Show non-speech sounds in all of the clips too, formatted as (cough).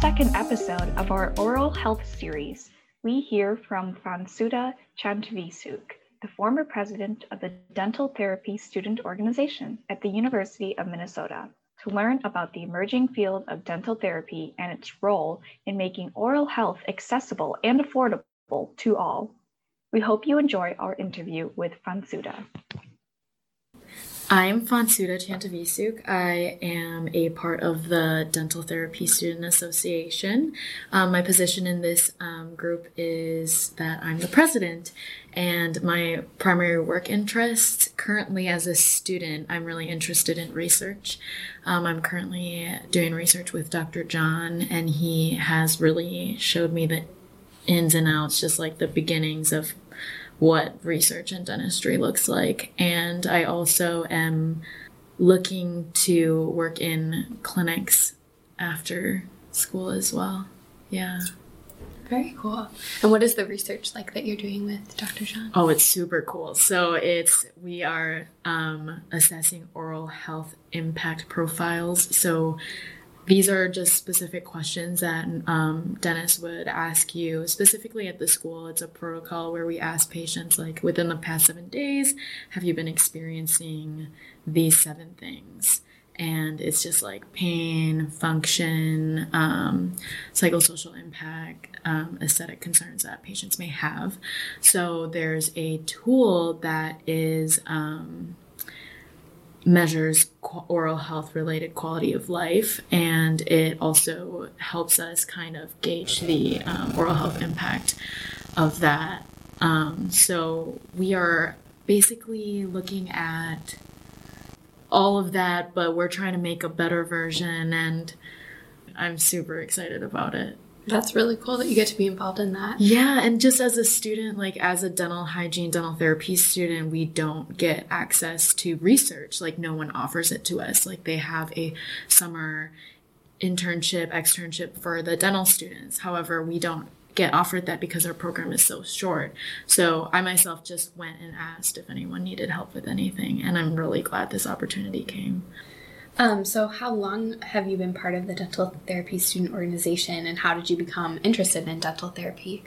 second episode of our oral health series, we hear from Phonsuda Chanthavisouk, the former president of the Dental Therapy Student Organization at the University of Minnesota, to learn about the emerging field of dental therapy and its role in making oral health accessible and affordable to all. We hope you enjoy our interview with Fransuda. I'm Phonsuda Chanthavisouk. I am a part of the Dental Therapy Student Association. Um, my position in this um, group is that I'm the president, and my primary work interest currently as a student, I'm really interested in research. Um, I'm currently doing research with Dr. John, and he has really showed me the ins and outs, just like the beginnings of what research in dentistry looks like. And I also am looking to work in clinics after school as well. Yeah. Very cool. And what is the research like that you're doing with Dr. John? Oh, it's super cool. So it's we are um, assessing oral health impact profiles. So these are just specific questions that um, dentists would ask you specifically at the school. It's a protocol where we ask patients, like, within the past seven days, have you been experiencing these seven things? And it's just like pain, function, um, psychosocial impact, um, aesthetic concerns that patients may have. So there's a tool that is um, measures oral health related quality of life and it also helps us kind of gauge the um, oral health impact of that. Um, so we are basically looking at all of that but we're trying to make a better version and i'm super excited about it that's really cool that you get to be involved in that. Yeah, and just as a student, like as a dental hygiene, dental therapy student, we don't get access to research. Like no one offers it to us. Like they have a summer internship, externship for the dental students. However, we don't get offered that because our program is so short. So I myself just went and asked if anyone needed help with anything, and I'm really glad this opportunity came. Um, so, how long have you been part of the dental therapy student organization, and how did you become interested in dental therapy?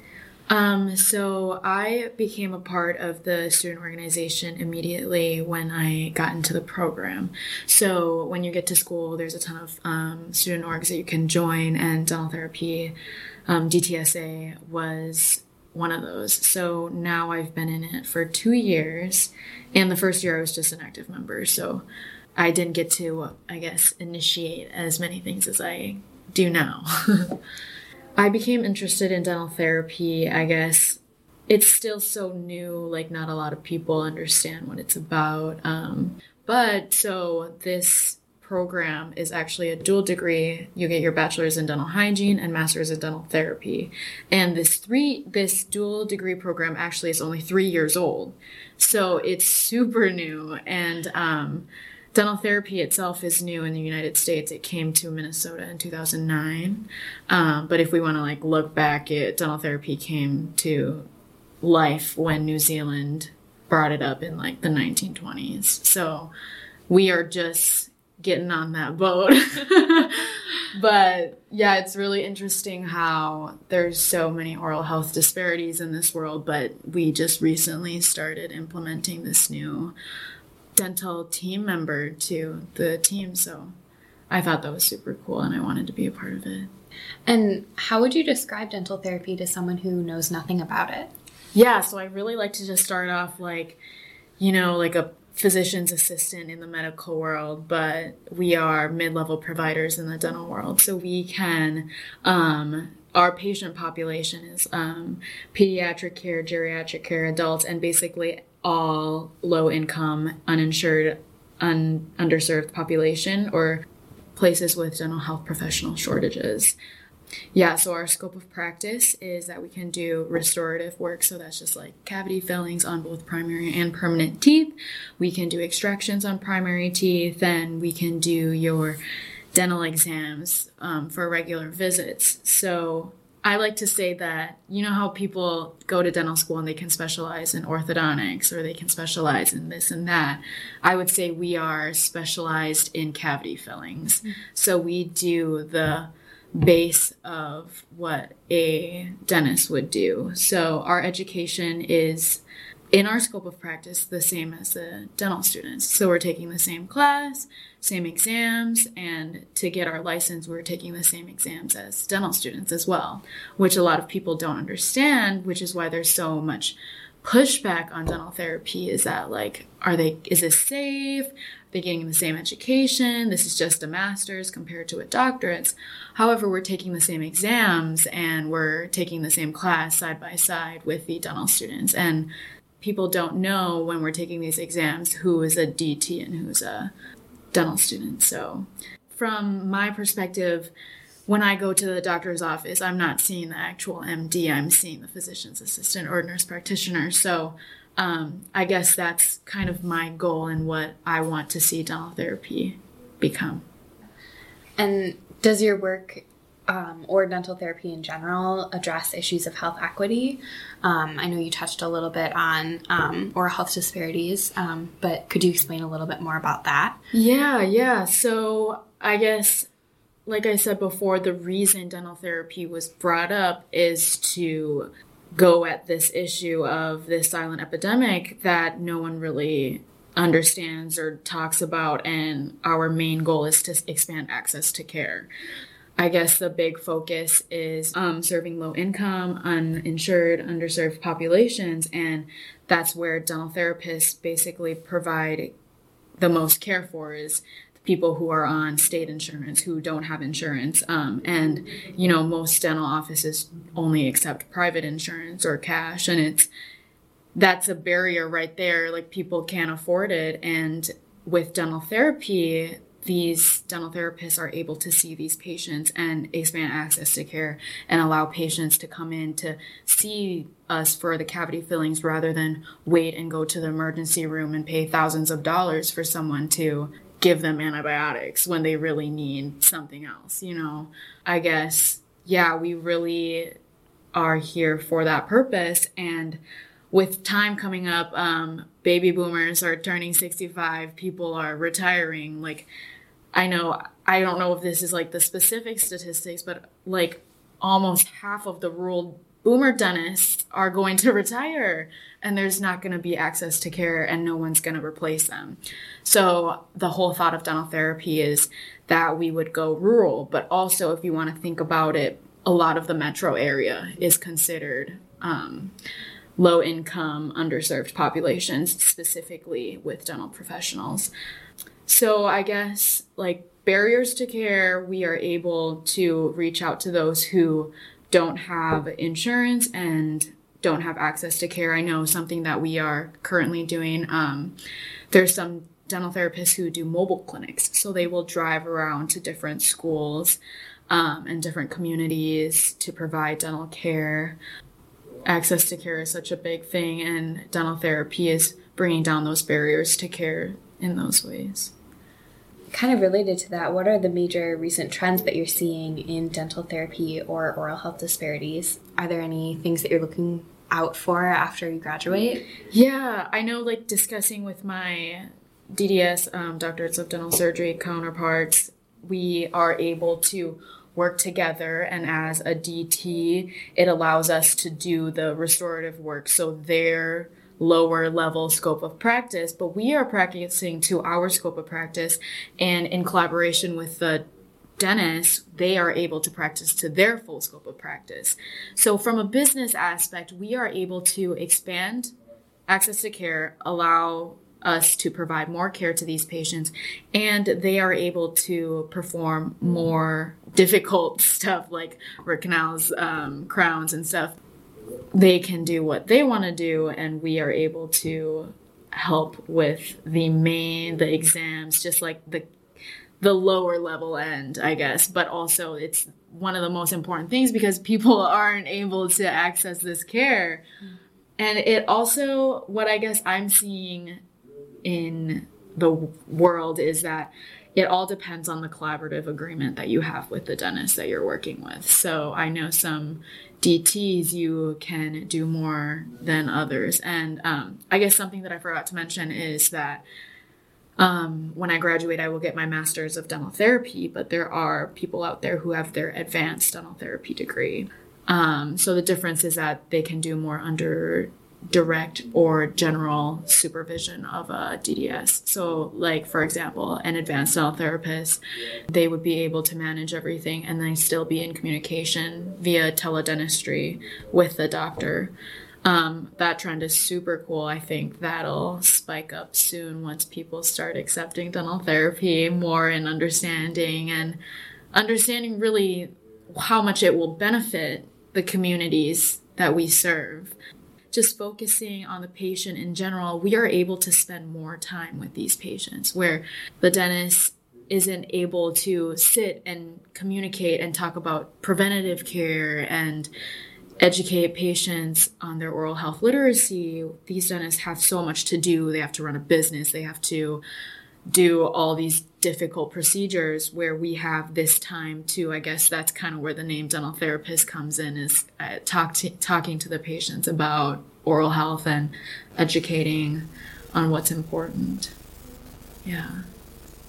Um, so I became a part of the student organization immediately when I got into the program. So when you get to school, there's a ton of um, student orgs that you can join, and dental therapy, um, DTSA was one of those. So now I've been in it for two years, and the first year I was just an active member. So I didn't get to, I guess, initiate as many things as I do now. (laughs) I became interested in dental therapy, I guess. It's still so new, like, not a lot of people understand what it's about. Um, but so this program is actually a dual degree. You get your bachelor's in dental hygiene and master's in dental therapy. And this three this dual degree program actually is only three years old. So it's super new and um, dental therapy itself is new in the United States. It came to Minnesota in 2009. Um, but if we want to like look back, it dental therapy came to life when New Zealand brought it up in like the 1920s. So we are just getting on that boat. (laughs) but yeah, it's really interesting how there's so many oral health disparities in this world, but we just recently started implementing this new dental team member to the team. So I thought that was super cool and I wanted to be a part of it. And how would you describe dental therapy to someone who knows nothing about it? Yeah, so I really like to just start off like, you know, like a physician's assistant in the medical world, but we are mid level providers in the dental world. So we can, um, our patient population is um, pediatric care, geriatric care, adults, and basically all low income, uninsured, un- underserved population or places with dental health professional shortages. Yeah, so our scope of practice is that we can do restorative work. So that's just like cavity fillings on both primary and permanent teeth. We can do extractions on primary teeth, and we can do your dental exams um, for regular visits. So I like to say that you know how people go to dental school and they can specialize in orthodontics or they can specialize in this and that. I would say we are specialized in cavity fillings. Mm-hmm. So we do the base of what a dentist would do. So our education is in our scope of practice the same as the dental students. So we're taking the same class, same exams, and to get our license, we're taking the same exams as dental students as well, which a lot of people don't understand, which is why there's so much pushback on dental therapy is that like are they is this safe they're getting the same education. This is just a master's compared to a doctorate. However, we're taking the same exams and we're taking the same class side by side with the dental students. And people don't know when we're taking these exams who is a DT and who's a dental student. So, from my perspective, when I go to the doctor's office, I'm not seeing the actual MD, I'm seeing the physician's assistant or nurse practitioner. So, um, I guess that's kind of my goal and what I want to see dental therapy become. And does your work um, or dental therapy in general address issues of health equity? Um, I know you touched a little bit on um, oral health disparities, um, but could you explain a little bit more about that? Yeah, yeah. So I guess, like I said before, the reason dental therapy was brought up is to go at this issue of this silent epidemic that no one really understands or talks about and our main goal is to expand access to care i guess the big focus is um, serving low income uninsured underserved populations and that's where dental therapists basically provide the most care for is people who are on state insurance who don't have insurance. Um, and, you know, most dental offices only accept private insurance or cash. And it's, that's a barrier right there. Like people can't afford it. And with dental therapy, these dental therapists are able to see these patients and expand access to care and allow patients to come in to see us for the cavity fillings rather than wait and go to the emergency room and pay thousands of dollars for someone to give them antibiotics when they really need something else, you know? I guess, yeah, we really are here for that purpose. And with time coming up, um, baby boomers are turning 65, people are retiring. Like, I know, I don't know if this is like the specific statistics, but like almost half of the rural boomer dentists are going to (laughs) retire and there's not going to be access to care and no one's going to replace them. So the whole thought of dental therapy is that we would go rural, but also if you want to think about it, a lot of the metro area is considered um, low income, underserved populations, specifically with dental professionals. So I guess like barriers to care, we are able to reach out to those who don't have insurance and don't have access to care. I know something that we are currently doing. Um, there's some dental therapists who do mobile clinics, so they will drive around to different schools um, and different communities to provide dental care. Access to care is such a big thing, and dental therapy is bringing down those barriers to care in those ways. Kind of related to that, what are the major recent trends that you're seeing in dental therapy or oral health disparities? Are there any things that you're looking out for after you graduate? Yeah, I know, like discussing with my DDS, um, doctorates of dental surgery counterparts, we are able to work together and as a DT it allows us to do the restorative work so their lower level scope of practice but we are practicing to our scope of practice and in collaboration with the dentists, they are able to practice to their full scope of practice. So, from a business aspect, we are able to expand access to care, allow us to provide more care to these patients, and they are able to perform more difficult (laughs) stuff like root canals, um, crowns, and stuff. They can do what they want to do, and we are able to help with the main the exams just like the the lower level end, I guess, but also it's one of the most important things because people (laughs) aren't able to access this care. And it also, what I guess I'm seeing in the world is that it all depends on the collaborative agreement that you have with the dentist that you're working with. So I know some DTs you can do more than others. And um, I guess something that I forgot to mention is that um, when I graduate, I will get my master's of dental therapy, but there are people out there who have their advanced dental therapy degree. Um, so the difference is that they can do more under direct or general supervision of a DDS. So, like for example, an advanced dental therapist, they would be able to manage everything and then still be in communication via teledentistry with the doctor. Um, that trend is super cool. I think that'll spike up soon once people start accepting dental therapy more and understanding and understanding really how much it will benefit the communities that we serve. Just focusing on the patient in general, we are able to spend more time with these patients where the dentist isn't able to sit and communicate and talk about preventative care and educate patients on their oral health literacy, these dentists have so much to do. They have to run a business, they have to do all these difficult procedures where we have this time to i guess that's kind of where the name dental therapist comes in is uh, talk to, talking to the patients about oral health and educating on what's important yeah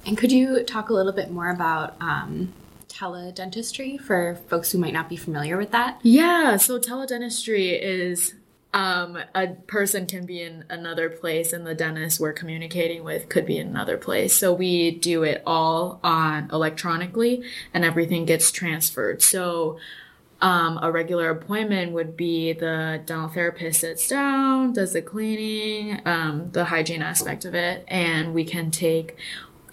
and could you talk a little bit more about um, teledentistry for folks who might not be familiar with that? Yeah, so teledentistry is um, a person can be in another place and the dentist we're communicating with could be in another place. So we do it all on electronically and everything gets transferred. So um, a regular appointment would be the dental therapist sits down, does the cleaning, um, the hygiene aspect of it, and we can take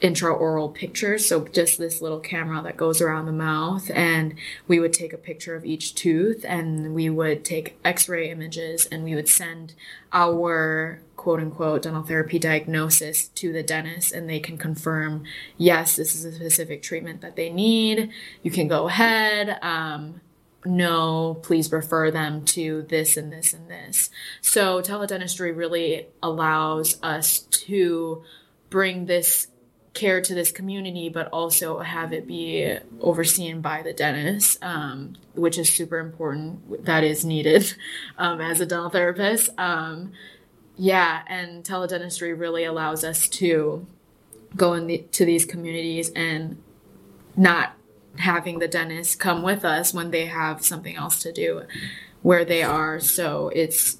intraoral pictures. So just this little camera that goes around the mouth, and we would take a picture of each tooth, and we would take X-ray images, and we would send our quote unquote dental therapy diagnosis to the dentist, and they can confirm yes, this is a specific treatment that they need. You can go ahead. Um, no, please refer them to this and this and this. So teledentistry really allows us to bring this care to this community, but also have it be overseen by the dentist, um, which is super important. That is needed (laughs) um, as a dental therapist. Um, yeah, and teledentistry really allows us to go into the, these communities and not having the dentist come with us when they have something else to do where they are. So it's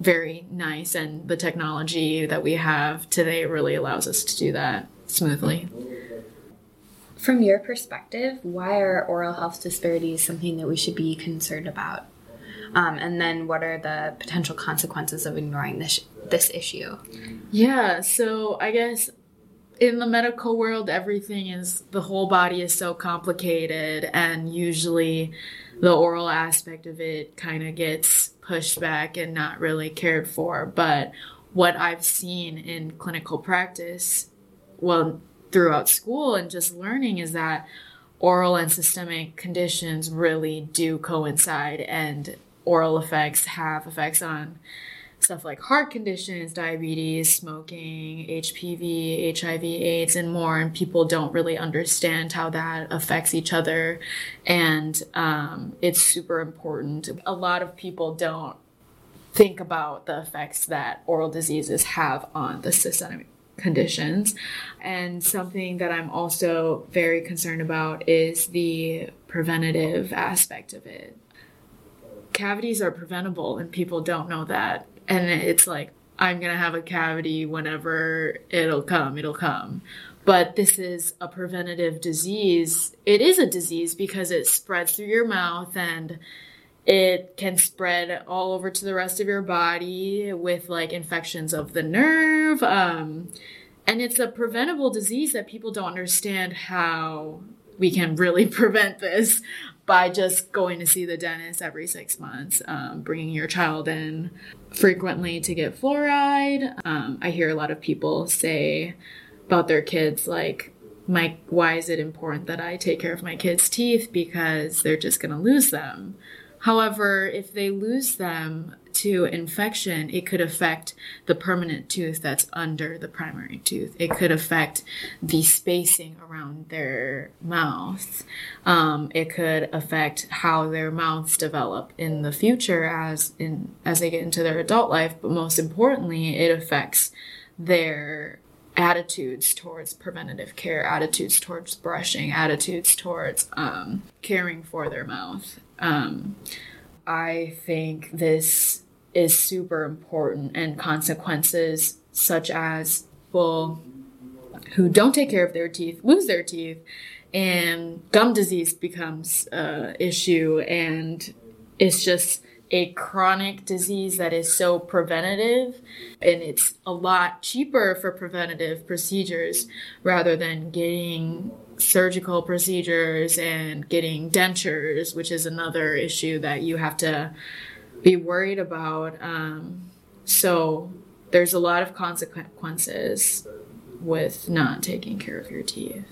very nice, and the technology that we have today really allows us to do that smoothly. From your perspective, why are oral health disparities something that we should be concerned about? Um, and then, what are the potential consequences of ignoring this this issue? Yeah, so I guess in the medical world, everything is the whole body is so complicated, and usually the oral aspect of it kind of gets pushed back and not really cared for. But what I've seen in clinical practice well throughout school and just learning is that oral and systemic conditions really do coincide and oral effects have effects on stuff like heart conditions, diabetes, smoking, HPV, HIV, AIDS, and more. And people don't really understand how that affects each other. And um, it's super important. A lot of people don't think about the effects that oral diseases have on the systemic conditions. And something that I'm also very concerned about is the preventative aspect of it. Cavities are preventable, and people don't know that. And it's like, I'm going to have a cavity whenever it'll come, it'll come. But this is a preventative disease. It is a disease because it spreads through your mouth and it can spread all over to the rest of your body with like infections of the nerve. Um, and it's a preventable disease that people don't understand how we can really (laughs) prevent this by just going to see the dentist every six months, um, bringing your child in frequently to get fluoride. Um, I hear a lot of people say about their kids, like, my, why is it important that I take care of my kids' teeth? Because they're just going to lose them. However, if they lose them to infection, it could affect the permanent tooth that's under the primary tooth. It could affect the spacing around their mouth. Um, it could affect how their mouths develop in the future as in as they get into their adult life. But most importantly, it affects their attitudes towards preventative care, attitudes towards brushing, attitudes towards um, caring for their mouth. Um, I think this is super important, and consequences such as people who don't take care of their teeth lose their teeth, and gum disease becomes an issue, and it's just a chronic disease that is so preventative and it's a lot cheaper for preventative procedures rather than getting surgical procedures and getting dentures which is another issue that you have to be worried about. Um, so there's a lot of consequences with not taking care of your teeth.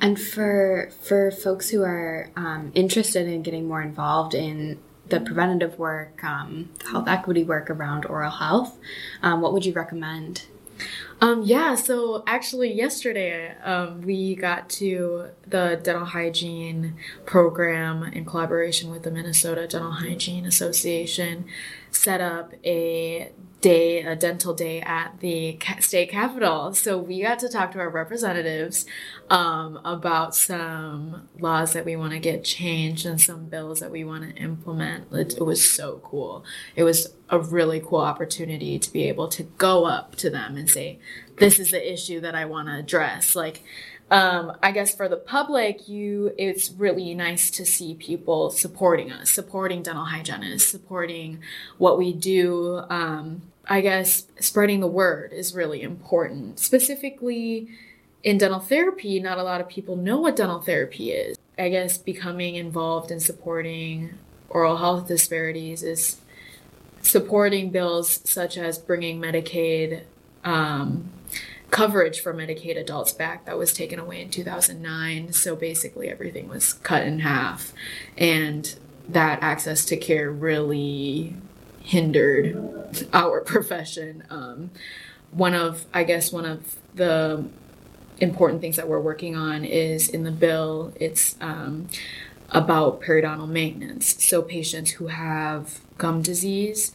And for for folks who are um, interested in getting more involved in the preventative work, um, health equity work around oral health, um, what would you recommend? Um, yeah, so actually, yesterday um, we got to the dental hygiene program in collaboration with the Minnesota Dental Hygiene Association set up a day, a dental day at the state capitol. So we got to talk to our representatives um, about some laws that we want to get changed and some bills that we want to implement. It, it was so cool. It was a really cool opportunity to be able to go up to them and say, "This is the issue that I want to address." Like um, I guess for the public, you it's really nice to see people supporting us, supporting dental hygienists, supporting what we do. Um, I guess spreading the word is really important. Specifically in dental therapy, not a lot of people know what dental therapy is. I guess becoming involved in supporting oral health disparities is supporting bills such as bringing Medicaid um, coverage for Medicaid adults back that was taken away in 2009. So basically, everything was cut in half. And that access to care really hindered our (laughs) profession. Um, one of, I guess, one of the important things that we're working on is in the bill, it's um, about periodontal maintenance. So patients who have gum disease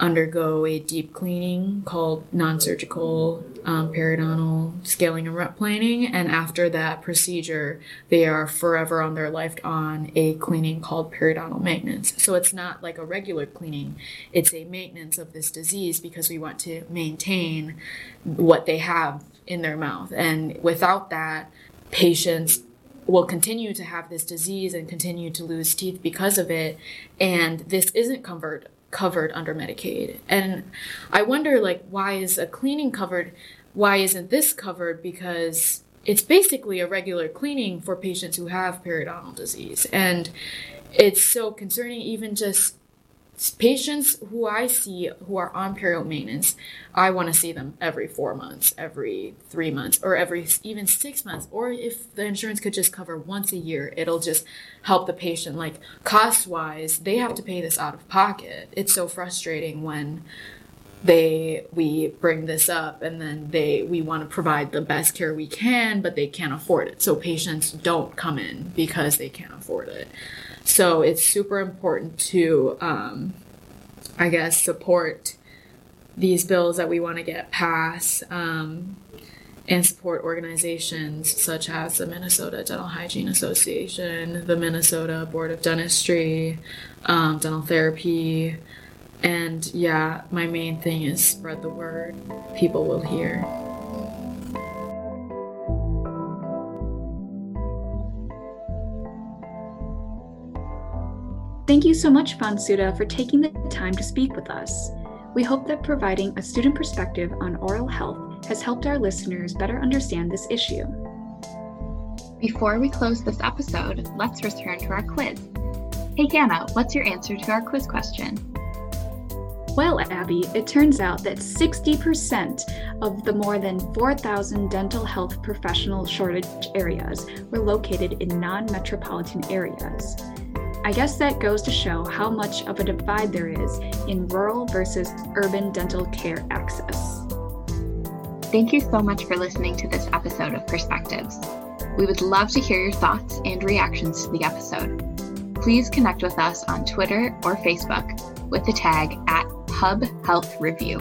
undergo a deep cleaning called non-surgical um, periodontal scaling and root planing and after that procedure they are forever on their life on a cleaning called periodontal maintenance. So it's not like a regular cleaning. It's a maintenance of this disease because we want to maintain what they have in their mouth. And without that patients will continue to have this disease and continue to lose teeth because of it. And this isn't covered covered under Medicaid. And I wonder like why is a cleaning covered? Why isn't this covered? Because it's basically a regular cleaning for patients who have periodontal disease. And it's so concerning even just patients who I see who are on perio maintenance, I want to see them every four months, every three months, or every even six months. Or if the insurance could just cover once a year, it'll just help the patient. Like cost wise, they have to pay this out of pocket. It's so frustrating when they we bring this up and then they we want to provide the best care we can but they can't afford it so patients don't come in because they can't afford it so it's super important to, um, I guess, support these bills that we want to get passed um, and support organizations such as the Minnesota Dental Hygiene Association, the Minnesota Board of Dentistry, um, Dental Therapy. And yeah, my main thing is spread the word. People will hear. Thank you so much, Phonsuda, for taking the time to speak with us. We hope that providing a student perspective on oral health has helped our listeners better understand this issue. Before we close this episode, let's return to our quiz. Hey, Hannah, what's your answer to our quiz question? Well, Abby, it turns out that 60% of the more than 4,000 dental health professional shortage areas were located in non metropolitan areas. I guess that goes to show how much of a divide there is in rural versus urban dental care access. Thank you so much for listening to this episode of Perspectives. We would love to hear your thoughts and reactions to the episode. Please connect with us on Twitter or Facebook with the tag at Hub Health Review.